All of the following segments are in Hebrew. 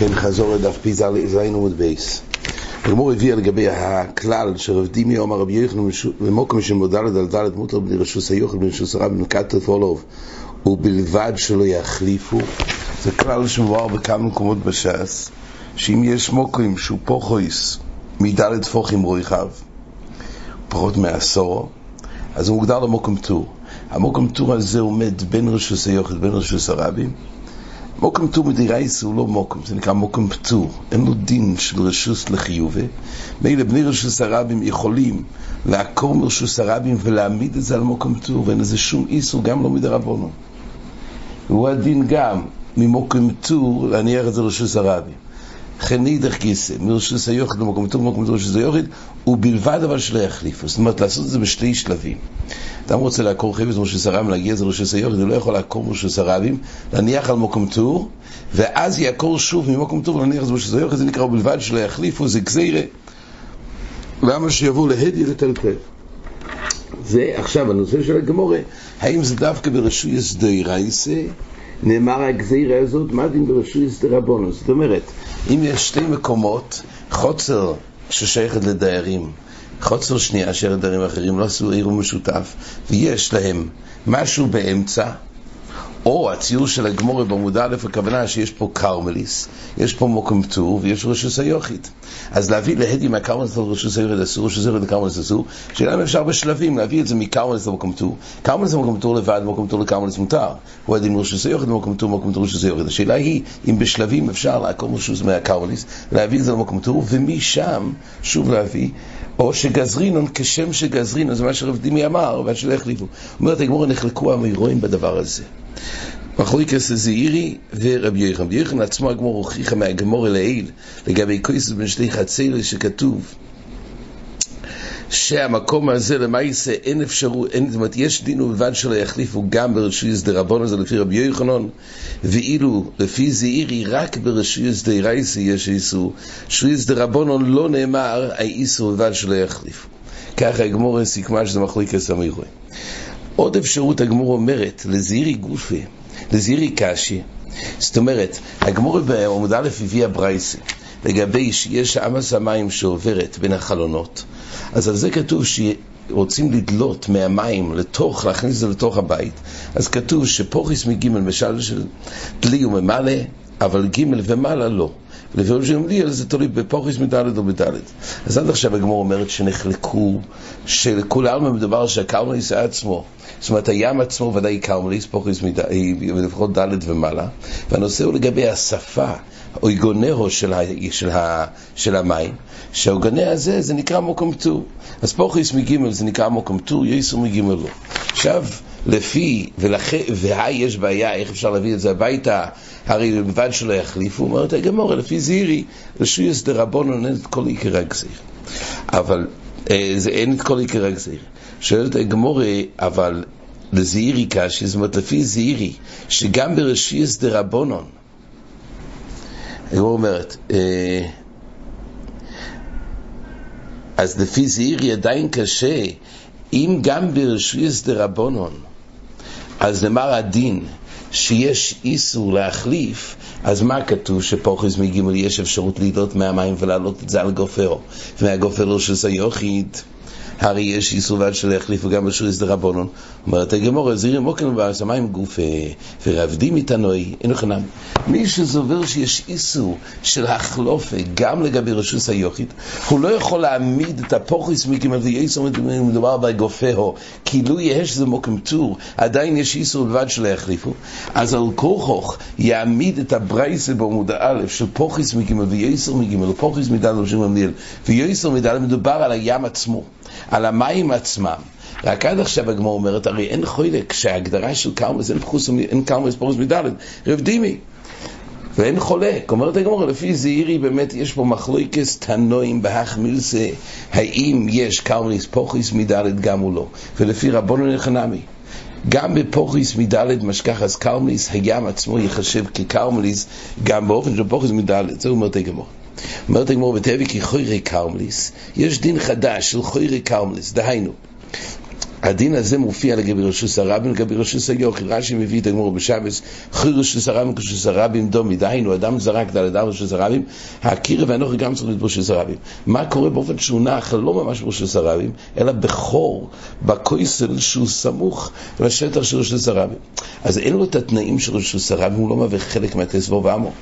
כן, חזור לדף פי זין עמוד בייס. הגמור הביאה לגבי הכלל שרב דימי אומר רבי יוחנן במוקם שמודלת על דלת מותר בני רשוס היוכל בני רשוס הרב בן כתף אולוב ובלבד שלא יחליפו זה כלל שמבואר בכמה מקומות בש"ס שאם יש מוקרים שהוא פוחויס מדלת פוחים רויחב פחות מעשור אז הוא מוגדר למוקם טור המוקם טור הזה עומד בין רשוס היוכל בין רשוס הרבים מוקם פטור מדירייס הוא לא מוקם, זה נקרא מוקם פטור. אין לו דין של רשוס לחיובה. מילא בני רשוס הרבים יכולים לעקור מרשוס הרבים ולהעמיד את זה על מוקם פטור, ואין לזה שום איסור, גם לא מדרבנו. הוא הדין גם ממוקם פטור להניח את זה לרשוס הרבים. נידך גיסא, מרשוס היוחד למקום טוב, למקום טוב רשוס היוחד, ובלבד אבל שלא יחליפו. זאת אומרת, לעשות את זה בשתי שלבים. אדם רוצה לעקור חפץ מרשוס הרבים, להגיע את זה לרשוס היוחד, הוא לא יכול לעקור מרשוס הרבים, להניח על מקום טור, ואז יעקור שוב ממקום טור ולהניח את זה לרשוס היוחד, זה נקרא ובלבד שלא יחליפו, זה גזירה. למה שיבואו להדי לטלטל? זה עכשיו הנושא של הגמורה, האם זה דווקא ברשוי הסדיירייסה? נאמר הגזירה הזאת, מה דין ברשוי הסדרבונו? זאת אומרת, אם יש שתי מקומות, חוצר ששייכת לדיירים, חוצר שנייה שייכת לדיירים אחרים, לא עשו עיר משותף, ויש להם משהו באמצע, או הציור של הגמורה בעמוד א', הכוונה שיש פה קרמליס, יש פה מוקם טור ויש רשוס היוכית. אז להביא להדי מהקרמליס לרשוס היוכית אסור, רשוס היוכית לקרמליס אסור, שאלה אם אפשר בשלבים להביא את זה מקרמליס למוקם טור. קרמליס למוקם טור לבד, מוקם טור לקרמליס מותר. הוא הדין רשוס היוכית למוקם טור, מוקם טור רשוס היוכית. השאלה היא אם בשלבים אפשר לעקור רשוס מהקרמליס, להביא את זה למוקם טור, ומשם שוב להביא או שגזרינון כשם שגזרינון, זה מה שרב דימי אמר, ועד שלא החליפו. אומרת הגמורה נחלקו המאירואים בדבר הזה. מחלוקס זעירי ורבי יוחנן. רבי יוחנן עצמו הגמור הוכיחה מהגמור לעיל לגבי כויסס בין שתי חצי שכתוב שהמקום הזה למעשה אין אפשרות, אין, זאת אומרת, יש דין ובלבד שלא יחליפו גם ברשוי שדה רבונו, זה לפי רבי יוחנן, ואילו לפי זעירי רק ברשוי שדה רייסי יש איסור, שוי שדה רבונו לא נאמר האיסור בלבד שלא יחליפו. ככה הגמור סיכמה שזה מחלוקס המירוי. עוד אפשרות הגמור אומרת, לזעירי גופה, לזעירי קשי, זאת אומרת, הגמור בעמוד א' הביאה ברייסה, לגבי שיש עמס המים שעוברת בין החלונות, אז על זה כתוב שרוצים לדלות מהמים לתוך, להכניס את זה לתוך הבית, אז כתוב שפוריס מגימל, משל של דלי וממלא, אבל גימל ומעלה לא. לפי שאומרים לי, זה תלוי בפוריס מדלת או בדלת. אז עד עכשיו הגמור אומרת שנחלקו, שכל העלמה מדובר שהקרמליס עצמו, זאת אומרת הים עצמו ודאי קרמליס, פוריס מדלת, לפחות דלת ומעלה, והנושא הוא לגבי השפה. אויגונהו של, ה, של, ה, של המים, שהאוגנה הזה זה נקרא מוקם טור. אז פוכיס מגימל זה נקרא מוקם טור, יסו מגימל לא. עכשיו, לפי, ולכן, והי יש בעיה, איך אפשר להביא את זה הביתה, הרי לבד שלא יחליפו, אומרת הגמורה, לפי זירי, רשויוס דרבונו אין את כל עיקר הגזיר. אבל אה, זה אין את כל עיקר הגזיר. שואלת הגמורה, אבל לזעירי קשי, זאת אומרת, לפי זעירי, שגם ברשויוס דרבונון, הגמור אומרת, אה, אז לפי זעירי עדיין קשה, אם גם ברשויס דרבונון, אז נאמר הדין שיש איסור להחליף, אז מה כתוב שפוכס מגימל יש אפשרות לדלות מהמים ולהעלות את זה על גופרו, ומהגופרו של סיוכית הרי יש איסור ועד שלא יחליפו גם בשוריס דרבנון. אומרת הגמור, זירי מוקן בשמיים גוף ורבדים איתנוי, אין חנם. מי שזובר שיש איסור של החלופה גם לגבי רשוס היוכית, הוא לא יכול להעמיד את הפוכיס מכיוון וייסור מדובר בגופהו, כי לו יש זה מוקם טור, עדיין יש איסור בלבד שלא יחליפו. אז על כוכוך יעמיד את הברייסה בעמוד א' של פוכיס מגימל וייסור מגימל, פוכיס מדל ראשים המניאל, וייסור מדל מדובר על הים עצמו. על המים עצמם. רק עד עכשיו הגמור אומרת, הרי אין חולק שההגדרה של קרמס, אין, פחוס, אין קרמס פרוס מדלת, רב דימי. ואין חולק, אומרת הגמור, לפי זעירי באמת יש פה מחלוקס תנועים בהחמילסה, האם יש קרמליס פוכיס מדלת גם או לא, ולפי רבונו נחנמי. גם בפוכיס מדלת משכחס קרמליס, הים עצמו ייחשב כקרמליס, גם באופן של פוכיס מדלת, זה אומרת הגמור. אומרת הגמור בטבע כי חוירי קרמליס, יש דין חדש של חוירי קרמליס, דהיינו, הדין הזה מופיע לגבי רשוס הרבים, לגבי רשוס היוכי, רש"י מביא את הגמור בשבס, חי רשוס הרבים כשרוס הרבים דומי, דהיינו, אדם זרק דל אדם רשוס הרבים, הקירב ואנוכי גם צריך להיות ברשוס הרבים. מה קורה באופן שהוא נח, לא ממש ברשוס הרבים, אלא בחור, בכויסל שהוא סמוך לשטח של רשוס הרבים. אז אין לו את התנאים של רשוס הרבים, הוא לא מהווה חלק מהכסבו ועמו.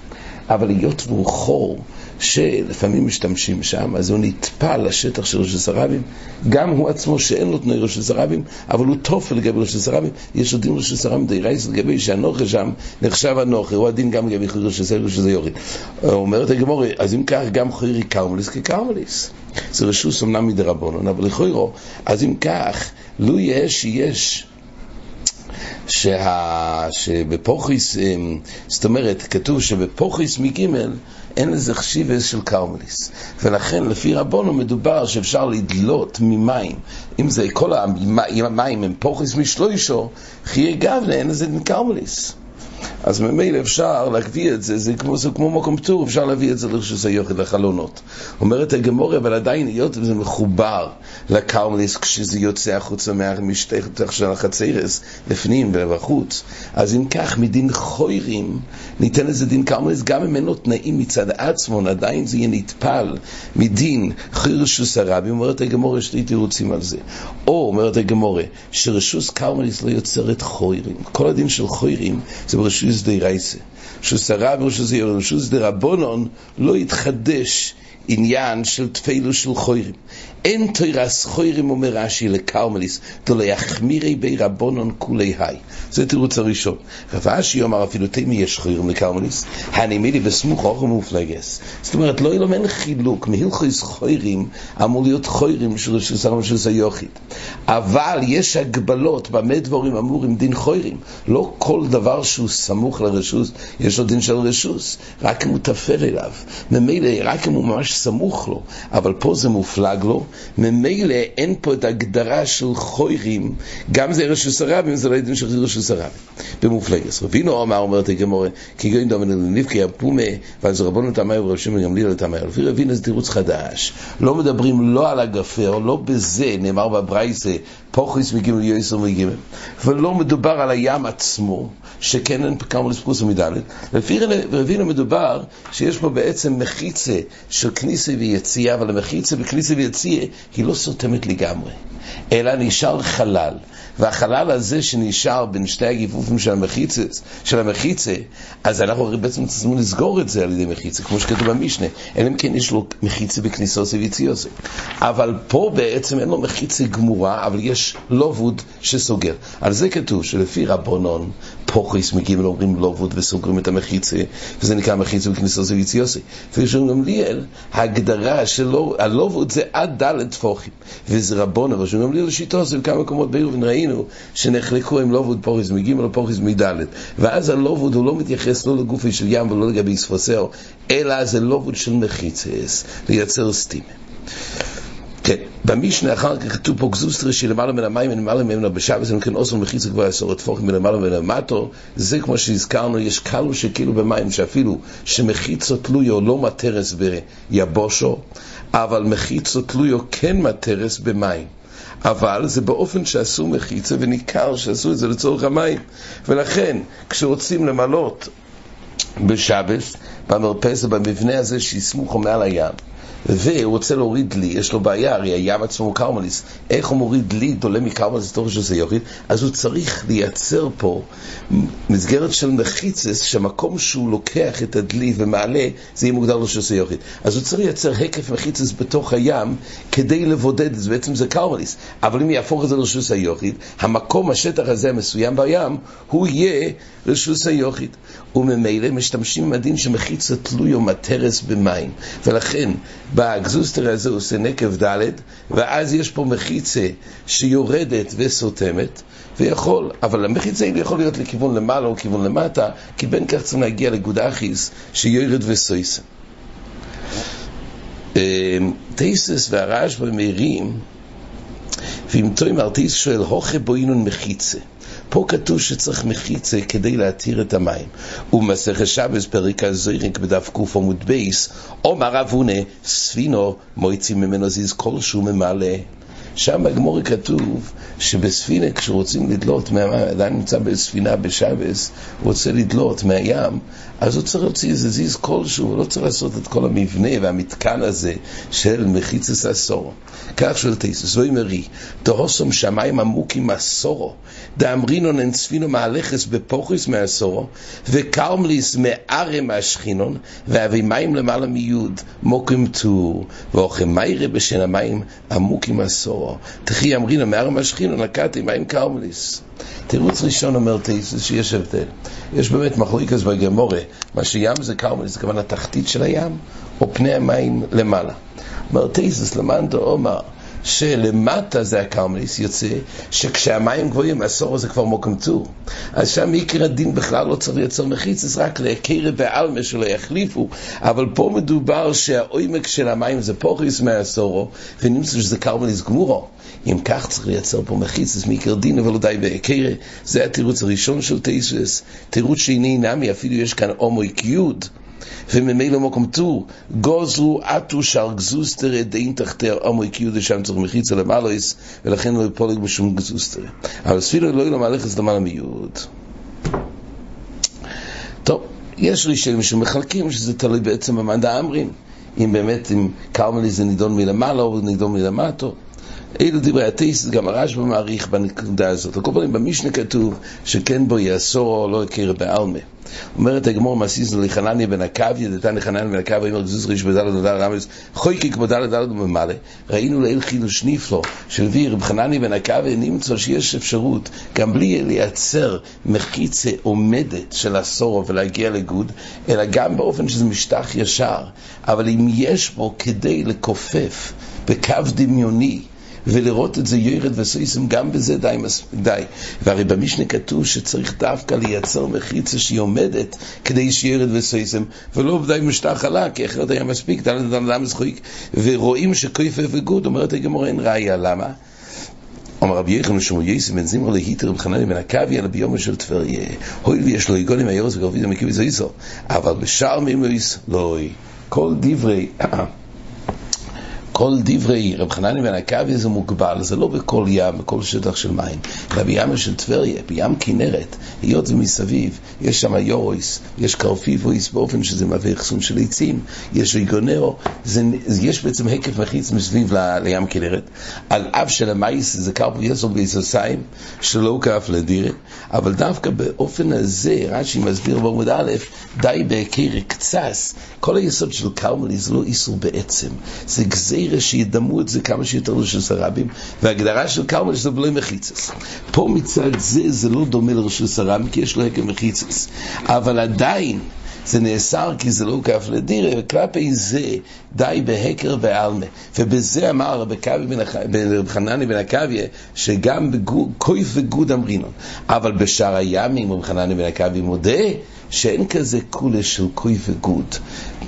אבל היות והוא חור שלפעמים משתמשים שם, אז הוא נטפל לשטח של ראש הרבים, גם הוא עצמו שאין לו תנאי ראש הרבים, אבל הוא תופל לגבי ראש הרבים, יש עוד דין ראש הרבים די רייס לגבי שהנוכה שם נחשב הנוכה, הוא הדין גם לגבי ראש הרבים שזה יוריד. אומרת הגמורי, אז אם כך גם חוירי קרמליס כקרמליס. זה רשוס אמנם מדי רבונון, אבל לכוירו, אז אם כך, לו יש שיש שה... שבפוכיס, אמ, זאת אומרת, כתוב שבפוכיס מגימל אין לזה חשיבס של קרמליס. ולכן לפי רבונו מדובר שאפשר לדלות ממים. אם זה כל המים הם פוכיס משלוישו, חיי גבנה אין לזה קרמליס. אז ממילא אפשר להביא את זה, זה כמו, זה כמו מקום פטור, אפשר להביא את זה לרשוס היוחד לחלונות. אומרת הגמורי, אבל עדיין היות וזה מחובר לקרמליס כשזה יוצא החוצה מהמשטח של החצרס, לפנים ובחוץ, אז אם כך, מדין חוירים, ניתן לזה דין קרמליס, גם אם אין לו תנאים מצד עצמו, עדיין זה יהיה נטפל מדין חירשוס הרבי, אומרת הגמורי, יש לי תירוצים על זה. או, אומרת הגמורי, שרשוס קרמליס לא יוצרת חוירים. כל הדין של חוירים זה ברשוס די רייסה. רשוס הרבי, רשוס יורד, רשוס די רבונון, לא יתחדש עניין של תפילו של חוירים. אין תוירס חוירים אומר רש"י לקרמליס, דלא יחמירי בי רבונון כולי היי. זה תירוץ הראשון. רב אשי אומר אפילו תמי יש חוירים לקרמליס, הנמידי בסמוך אוכל מופלגס. זאת אומרת, לא ילומן חילוק, מהילכויס חוירים אמור להיות חוירים של שרם של זיוכית. אבל יש הגבלות במה דבורים אמורים דין חוירים. לא כל דבר שהוא סמוך לרשוס, יש לו דין של רשוס. רק אם הוא תפר אליו. ממילא, רק אם הוא ממש סמוך לו. אבל פה זה מופלג לו. ממילא אין פה את ההגדרה של חוירים, גם זה רשוס הרבים, זה לא ידעים של רשוס הרבים. במופלגס. רבינו אמר, אומרת הגמורה, כי גוין דומן לנבקי הפומה, ואז רבונו תמאי ורב שמעון גמליאל תמאי. לפי רבינו זה תירוץ חדש. לא מדברים לא על הגפר, לא בזה, נאמר בברייסה, פוכריס מגימל יויסר מגימל. ולא מדובר על הים עצמו, שכן אין כמה לספקוס ומדלת. לפי רבינו מדובר שיש פה בעצם מחיצה של כניסה ויציאה, אבל המחיצה בכניסה ויציאה היא לא סותמת לגמרי, אלא נשאר חלל. והחלל הזה שנשאר בין שתי הגיפופים של המחיצה, של המחיצה, אז אנחנו בעצם צריכים לסגור את זה על ידי מחיצה, כמו שכתוב במשנה, אלא אם כן יש לו מחיצה בכניסוסי ויציוסי. אבל פה בעצם אין לו מחיצה גמורה, אבל יש לובוד שסוגר. על זה כתוב שלפי רבונון, פוכריס מגיעים ואומרים לובוד וסוגרים את המחיצה, וזה נקרא מחיצה בכניסוסי ויציוסי. וישום גמליאל, ההגדרה שלו, הלובוד זה עד ד' טפוחים, וזה רבונון, וישום גמליאל לשיטו, זה בכמה מקומות בעיר ונראי ראינו שנחלקו עם לובוד פוריס מג' או פוריס מד' ואז הלובוד הוא לא מתייחס לא לגופי של ים ולא לגבי ספוסר אלא זה לובוד של מחיצס לייצר סטימה במשנה אחר כך כתוב פה גזוסטרי שלמעלה מן המים ולמעלה ממנו בשבס, אם כן אוסר מחיצה כבר עשור טפוחים מלמעלה ולמטו, זה כמו שהזכרנו, יש קלו שכאילו במים, שאפילו שמחיצו תלויו לא מטרס ביבושו, אבל מחיצו תלויו כן מטרס במים. אבל זה באופן שעשו מחיצה וניכר שעשו את זה לצורך המים ולכן כשרוצים למלות בשבס במרפסת במבנה הזה שיסמוכו מעל הים והוא רוצה להוריד לי, יש לו בעיה, הרי הים עצמו הוא קרמליס, איך הוא מוריד לי, דולה מקרמליס לתוך שזה יוריד? אז הוא צריך לייצר פה מסגרת של מחיצס, שהמקום שהוא לוקח את הדלי ומעלה, זה יהיה מוגדר לו שזה יוריד. אז הוא צריך לייצר היקף מחיצס בתוך הים, כדי לבודד את זה, בעצם זה קרמליס. אבל אם יהפוך את זה לרשוס היוחיד, המקום, השטח הזה המסוים בים, הוא יהיה רשוס היוחיד. וממילא משתמשים הדין שמחיצה תלוי או מטרס במים. ולכן, בגזוסטר הזה הוא עושה נקב ד', ואז יש פה מחיצה שיורדת וסותמת, ויכול, אבל המחיצה היא יכול להיות לכיוון למעלה או לכיוון למטה, כי בין כך צריכים להגיע לגודאחיס שיורד וסויסה. טייסס והרעש במהירים, ואם תוי מרטיס שואל, הוכה בוינון מחיצה. פה כתוב שצריך מחיצה כדי להתיר את המים. ומסכת שבס פרק הזוירק בדף קוף עמוד בייס, אומר אבונה, ספינו מויצים ממנו זיז כלשהו ממלא. שם בגמורי כתוב שבספינה, כשרוצים לדלות, אדם נמצא בספינה בשבס, רוצה לדלות מהים, אז הוא צריך להוציא איזה זיז כלשהו, הוא לא צריך לעשות את כל המבנה והמתקן הזה של מחיצס עשור. כך שואל תייסוס, ואומרי, תהוסום שמיים עמוקים עשורו, דאמרינון אין צפינו מהלכס בפוכס מעשורו, וקרמליס מערם מהשכינון, ואבי מים למעלה מיוד, מוקים טור, ואוכם מיירה בשן המים עמוקים עשורו. תחי אמרינון מערם מהשכינון, נקעתי מים קרמליס. תירוץ ראשון אומר תייסוס שיש הבדל. יש באמת מחלוקס בגמורה, מה שים זה קרמליס, זה כוונה תחתית של הים, או פני המים למעלה. אומר תייסוס למאן דאמר שלמטה זה הקרמליס, יוצא שכשהמים גבוהים, הסורו זה כבר מוקם צור. אז שם עיקר הדין בכלל לא צריך לייצר מחיצס, רק להכיר בעלמה שלא יחליפו. אבל פה מדובר שהעומק של המים זה פוכריס מהסורו, ונמצא שזה קרמליס גמורו. אם כך צריך לייצר פה מחיצס מעיקר דין, אבל לא די. זה התירוץ הראשון של תייסס. תירוץ שני נמי, אפילו יש כאן הומויק יוד. וממילא מקום טור, גוזרו עטו שר גזוסטר דין תחתר עמו הקיעו שם צריך מחיצה למעלויס ולכן לא יפולג בשום גזוסטר אבל ספירו לא ילום הלכס למעלה מיוד. טוב, יש ראשונים שמחלקים שזה תלוי בעצם במדע האמרים. אם באמת, אם קרמלי זה נידון מלמעלה או נידון מלמטו אלו דברי הטייסט, גם הרשב"א מעריך בנקודה הזאת. על כל פנים, במשנה כתוב שכן בו יאסור או לא יכיר בעלמה. אומרת הגמור מעשיס לחנניה בן עקביה, דתן לחנניה בן עקביה, אומר גזוז ריש בדלת ודלת רמז, חויקי כמו דלת דלת וממלא. ראינו לאל חידוש ניפלו של וי רב חנניה בן עקביה, נמצא שיש אפשרות, גם בלי לייצר מחיצה עומדת של הסורו ולהגיע לגוד, אלא גם באופן שזה משטח ישר. אבל אם יש בו כדי לכופף בקו דמיוני, ולראות את זה ירד וסויסם, גם בזה די די. והרי במשנה כתוב שצריך דווקא לייצר מחיצה שהיא עומדת כדי שירד וסויסם, ולא די משטח חלק, כי אחרת היה מספיק, דלת דלת דלת זכויק, ורואים שכויפה וגוד, אומרת הגמורה אין ראיה, למה? אמר רבי יחנן שמו יסי בן זמר להיטר רב חנניה בן עקביה אלא ביומו של טבריה. הואיל ויש לו יגולים היורס וגרביד המקיבי זויסו, אבל בשאר מימויס לא כל דברי כל דברי רב חנני בן עכבי זה מוגבל, זה לא בכל ים, בכל שטח של מים, אלא בים של טבריה, בים כנרת, היות ומסביב יש שם יורויס, יש קרפיבויס באופן שזה מהווה אחסון של עצים, יש ריגונרו, זה, יש בעצם היקף מחיץ מסביב ל, לים כנרת, על אף של המייס זה יסו ביסוסיים, שלא כאף לדירה, אבל דווקא באופן הזה, רש"י מסביר בעמוד א', די בהכיר קצס, כל היסוד של קרמלי זה לא איסור בעצם, זה גזיר כנראה שידמו את זה כמה שיותר לרשוס הרבים, והגדרה של קרמל שזה בלי מחיצס. פה מצד זה, זה לא דומה לרשוס הרבים, כי יש לו הקם מחיצס. אבל עדיין, זה נאסר כי זה לא כף לדירה, וכלפי זה די בהקר ועלמה. ובזה אמר רב חנני בן עקביה, שגם בכויף וגוד אמרינון. אבל בשאר הימים רב חנני בן עקביה מודה שאין כזה כולה של כוי וגוד.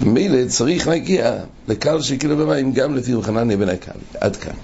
ממילא צריך להגיע לקהל שכאילו במים גם לפי חנניה בן עקביה. עד כאן.